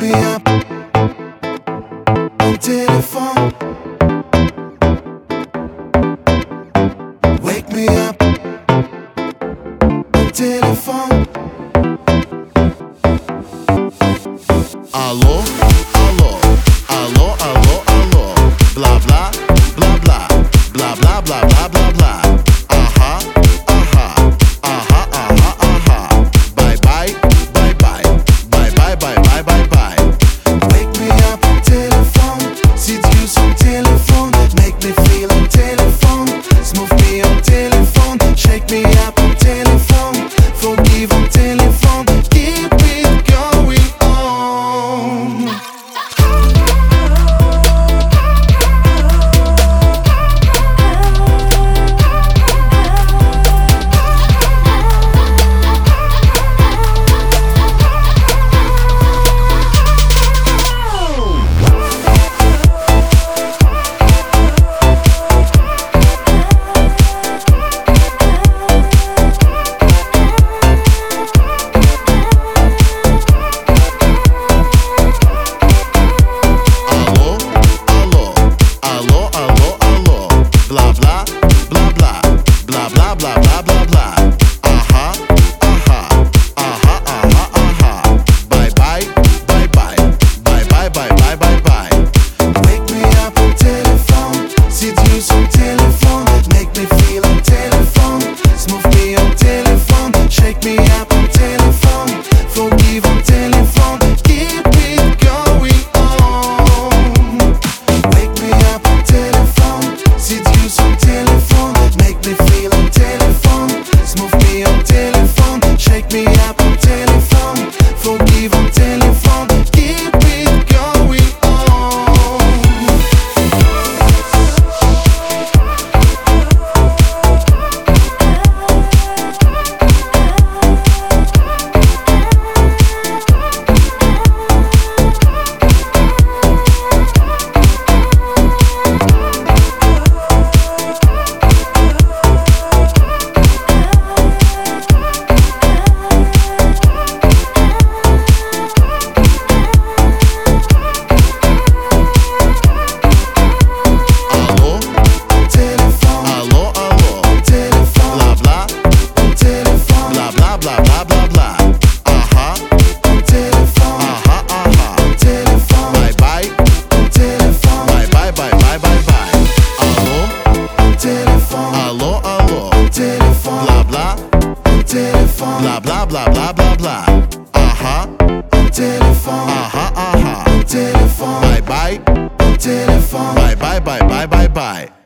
me up au téléphone. Wake me up au téléphone. Алло. me up. Uh-huh. téléphone. Bla uh-huh, bla bla bla bla bla. Aha. Au uh-huh. téléphone. Aha aha. Au téléphone. Bye bye. Au téléphone. Bye bye bye bye bye bye.